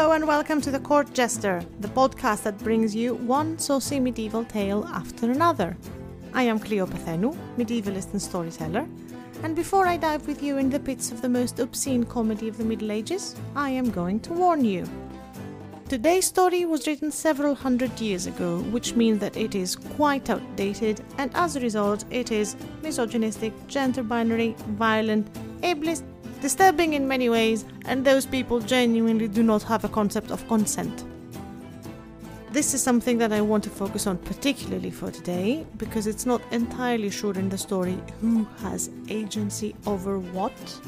Hello and welcome to The Court Jester, the podcast that brings you one saucy medieval tale after another. I am Kleio medievalist and storyteller, and before I dive with you in the pits of the most obscene comedy of the Middle Ages, I am going to warn you. Today's story was written several hundred years ago, which means that it is quite outdated, and as a result, it is misogynistic, gender binary, violent, ableist, disturbing in many ways, and those people genuinely do not have a concept of consent. This is something that I want to focus on particularly for today because it's not entirely sure in the story who has agency over what.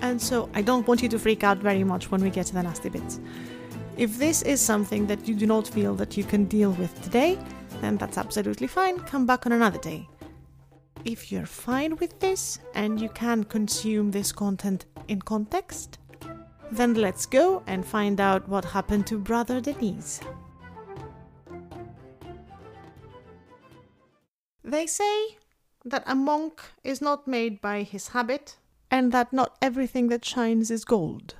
And so I don't want you to freak out very much when we get to the nasty bits. If this is something that you do not feel that you can deal with today, then that's absolutely fine. Come back on another day if you're fine with this and you can consume this content in context, then let's go and find out what happened to Brother Denise. They say that a monk is not made by his habit and that not everything that shines is gold.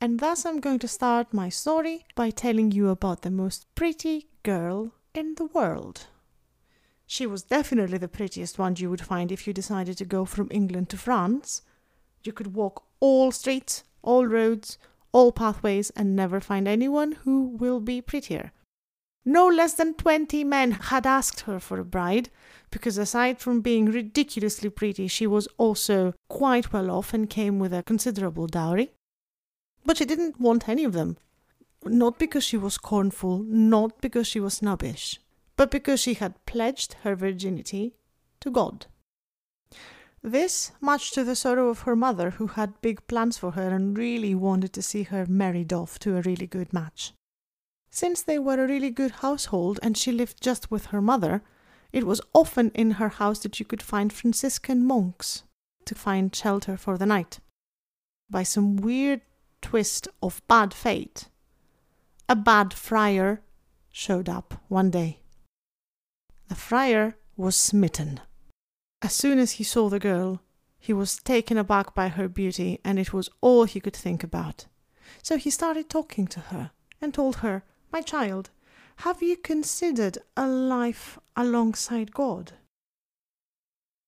And thus I'm going to start my story by telling you about the most pretty girl in the world. She was definitely the prettiest one you would find if you decided to go from England to France. You could walk all streets, all roads, all pathways, and never find anyone who will be prettier. No less than twenty men had asked her for a bride, because aside from being ridiculously pretty, she was also quite well off and came with a considerable dowry. But she didn't want any of them. Not because she was scornful, not because she was snobbish but because she had pledged her virginity to God. This, much to the sorrow of her mother, who had big plans for her and really wanted to see her married off to a really good match. Since they were a really good household and she lived just with her mother, it was often in her house that you could find Franciscan monks to find shelter for the night. By some weird twist of bad fate, a bad friar showed up one day. The friar was smitten. As soon as he saw the girl, he was taken aback by her beauty, and it was all he could think about. So he started talking to her and told her, My child, have you considered a life alongside God?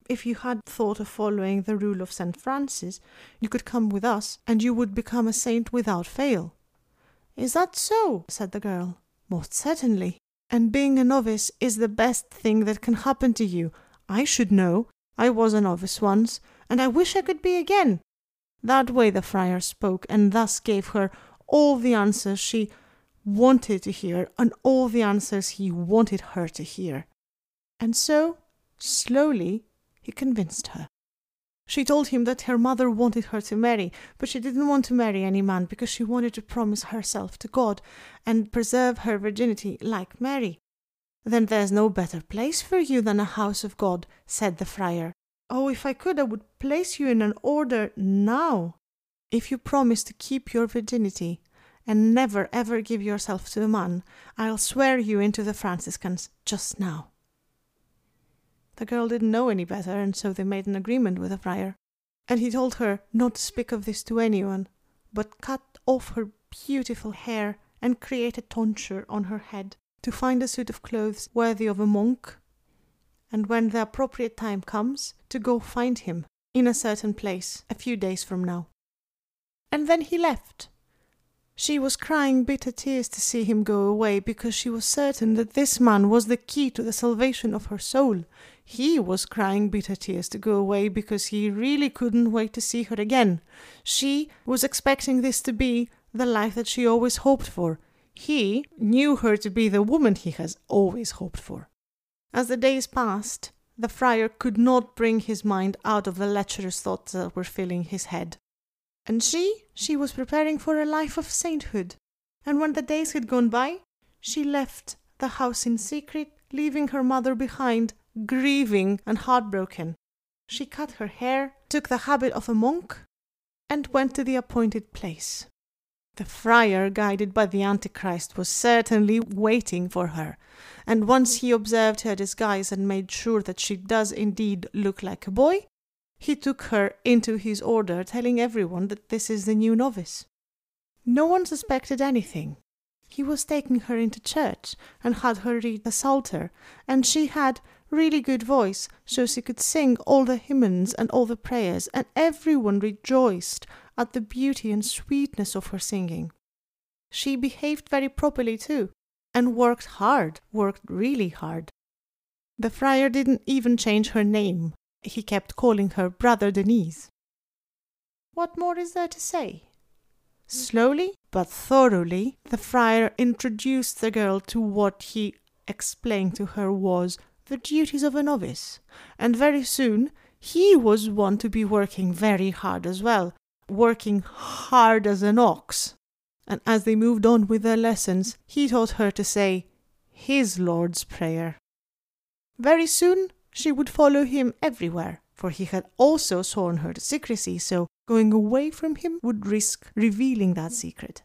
If you had thought of following the rule of St. Francis, you could come with us, and you would become a saint without fail. Is that so? said the girl. Most certainly and being a novice is the best thing that can happen to you. I should know. I was a novice once, and I wish I could be again. That way the friar spoke, and thus gave her all the answers she wanted to hear, and all the answers he wanted her to hear. And so, slowly, he convinced her. She told him that her mother wanted her to marry, but she didn't want to marry any man because she wanted to promise herself to God and preserve her virginity like Mary. Then there's no better place for you than a house of God, said the friar. Oh, if I could, I would place you in an order now. If you promise to keep your virginity and never ever give yourself to a man, I'll swear you into the Franciscans just now. The girl didn't know any better, and so they made an agreement with the friar. And he told her not to speak of this to anyone, but cut off her beautiful hair and create a tonsure on her head to find a suit of clothes worthy of a monk, and when the appropriate time comes, to go find him in a certain place a few days from now. And then he left, she was crying bitter tears to see him go away because she was certain that this man was the key to the salvation of her soul. He was crying bitter tears to go away because he really couldn't wait to see her again. She was expecting this to be the life that she always hoped for. He knew her to be the woman he has always hoped for. As the days passed, the friar could not bring his mind out of the lecherous thoughts that were filling his head. And she, she was preparing for a life of sainthood. And when the days had gone by, she left the house in secret, leaving her mother behind, grieving and heartbroken. She cut her hair, took the habit of a monk, and went to the appointed place. The friar, guided by the Antichrist, was certainly waiting for her, and once he observed her disguise and made sure that she does indeed look like a boy, he took her into his order, telling everyone that this is the new novice. No one suspected anything. He was taking her into church and had her read the Psalter, and she had really good voice, so she could sing all the hymns and all the prayers, and everyone rejoiced at the beauty and sweetness of her singing. She behaved very properly too, and worked hard, worked really hard. The friar didn't even change her name. He kept calling her Brother Denise. What more is there to say? Slowly but thoroughly, the friar introduced the girl to what he explained to her was the duties of a novice, and very soon he was one to be working very hard as well, working hard as an ox. And as they moved on with their lessons, he taught her to say his Lord's Prayer. Very soon she would follow him everywhere, for he had also sworn her to secrecy, so going away from him would risk revealing that secret.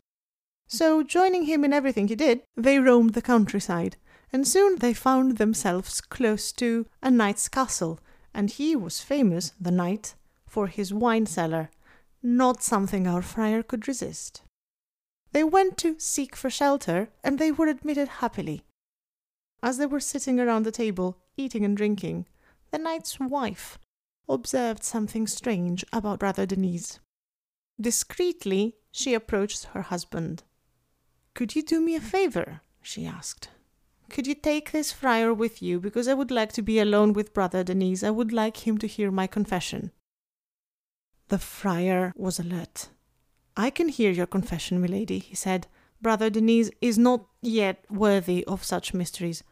So, joining him in everything he did, they roamed the countryside, and soon they found themselves close to a knight's castle, and he was famous, the knight, for his wine cellar, not something our friar could resist. They went to seek for shelter, and they were admitted happily. As they were sitting around the table, eating and drinking, the knight's wife observed something strange about Brother Denise. Discreetly, she approached her husband. Could you do me a favor? she asked. Could you take this friar with you, because I would like to be alone with Brother Denise. I would like him to hear my confession. The friar was alert. I can hear your confession, milady, he said. Brother Denise is not yet worthy of such mysteries.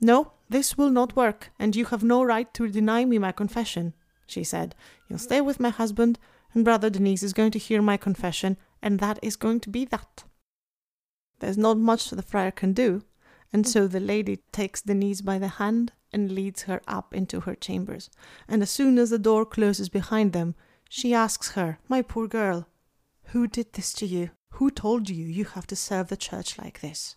No, this will not work, and you have no right to deny me my confession she said. You'll stay with my husband, and Brother Denise is going to hear my confession, and that is going to be that. There's not much the friar can do, and mm. so the lady takes Denise by the hand and leads her up into her chambers. And as soon as the door closes behind them, she asks her, My poor girl, who did this to you? Who told you you have to serve the church like this?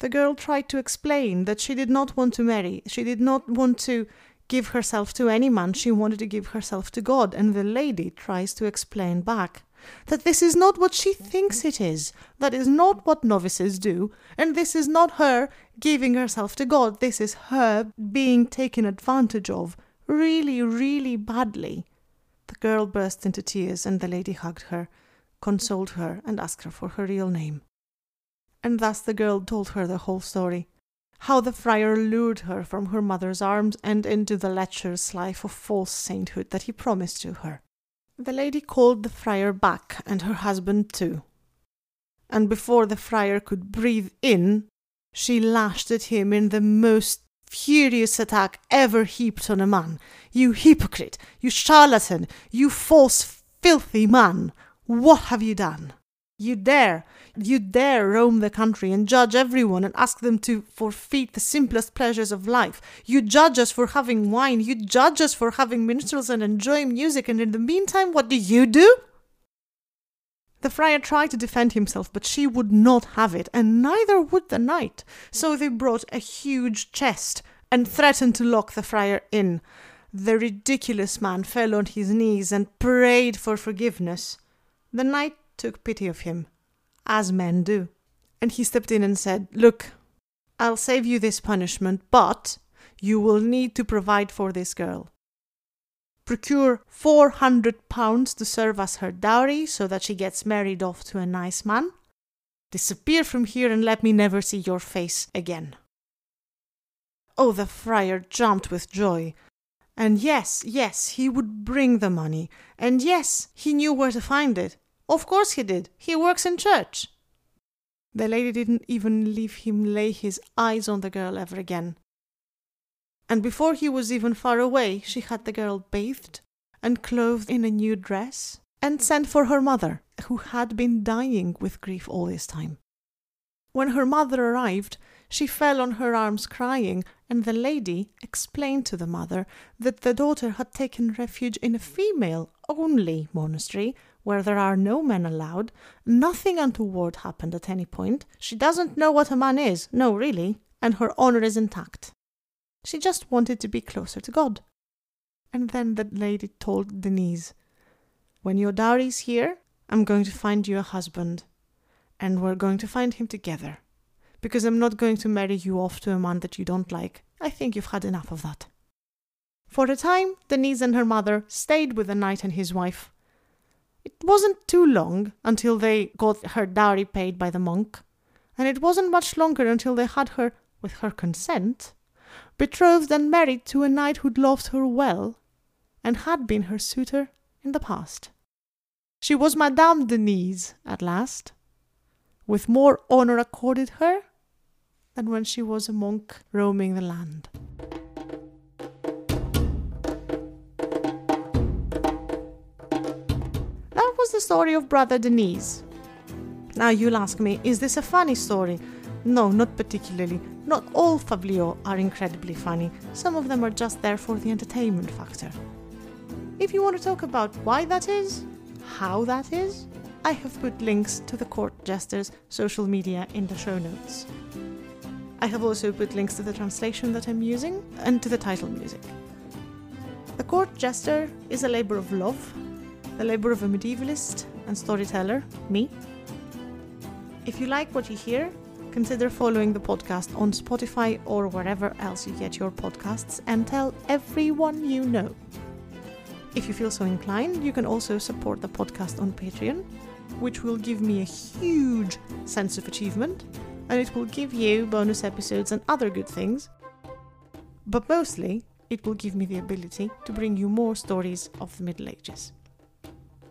The girl tried to explain that she did not want to marry. She did not want to give herself to any man, she wanted to give herself to God. And the lady tries to explain back that this is not what she thinks it is, that is not what novices do, and this is not her giving herself to God, this is her being taken advantage of really, really badly. The girl burst into tears, and the lady hugged her, consoled her, and asked her for her real name. And thus the girl told her the whole story how the friar lured her from her mother's arms and into the lecherous life of false sainthood that he promised to her. The lady called the friar back, and her husband too. And before the friar could breathe in, she lashed at him in the most furious attack ever heaped on a man. You hypocrite! You charlatan! You false, filthy man! What have you done? You dare, you dare roam the country and judge everyone and ask them to forfeit the simplest pleasures of life. You judge us for having wine, you judge us for having minstrels and enjoying music, and in the meantime, what do you do? The friar tried to defend himself, but she would not have it, and neither would the knight. So they brought a huge chest and threatened to lock the friar in. The ridiculous man fell on his knees and prayed for forgiveness. The knight took pity of him, as men do. And he stepped in and said, Look, I'll save you this punishment, but you will need to provide for this girl. Procure four hundred pounds to serve as her dowry so that she gets married off to a nice man. Disappear from here and let me never see your face again. Oh, the friar jumped with joy. And yes, yes, he would bring the money. And yes, he knew where to find it. Of course he did. He works in church. The lady didn't even leave him lay his eyes on the girl ever again. And before he was even far away, she had the girl bathed and clothed in a new dress and sent for her mother, who had been dying with grief all this time. When her mother arrived, she fell on her arms crying, and the lady explained to the mother that the daughter had taken refuge in a female only monastery where there are no men allowed. Nothing untoward happened at any point. She doesn't know what a man is, no, really, and her honor is intact. She just wanted to be closer to God. And then the lady told Denise, When your dowry's here, I'm going to find you a husband, and we're going to find him together. Because I'm not going to marry you off to a man that you don't like. I think you've had enough of that. For a time, Denise and her mother stayed with the knight and his wife. It wasn't too long until they got her dowry paid by the monk, and it wasn't much longer until they had her, with her consent, betrothed and married to a knight who'd loved her well and had been her suitor in the past. She was Madame Denise at last, with more honor accorded her than when she was a monk roaming the land. The story of Brother Denise. Now you'll ask me, is this a funny story? No, not particularly. Not all fabliaux are incredibly funny. Some of them are just there for the entertainment factor. If you want to talk about why that is, how that is, I have put links to the court jester's social media in the show notes. I have also put links to the translation that I'm using and to the title music. The court jester is a labor of love, the labor of a medievalist and storyteller, me. If you like what you hear, consider following the podcast on Spotify or wherever else you get your podcasts and tell everyone you know. If you feel so inclined, you can also support the podcast on Patreon, which will give me a huge sense of achievement and it will give you bonus episodes and other good things. But mostly, it will give me the ability to bring you more stories of the Middle Ages.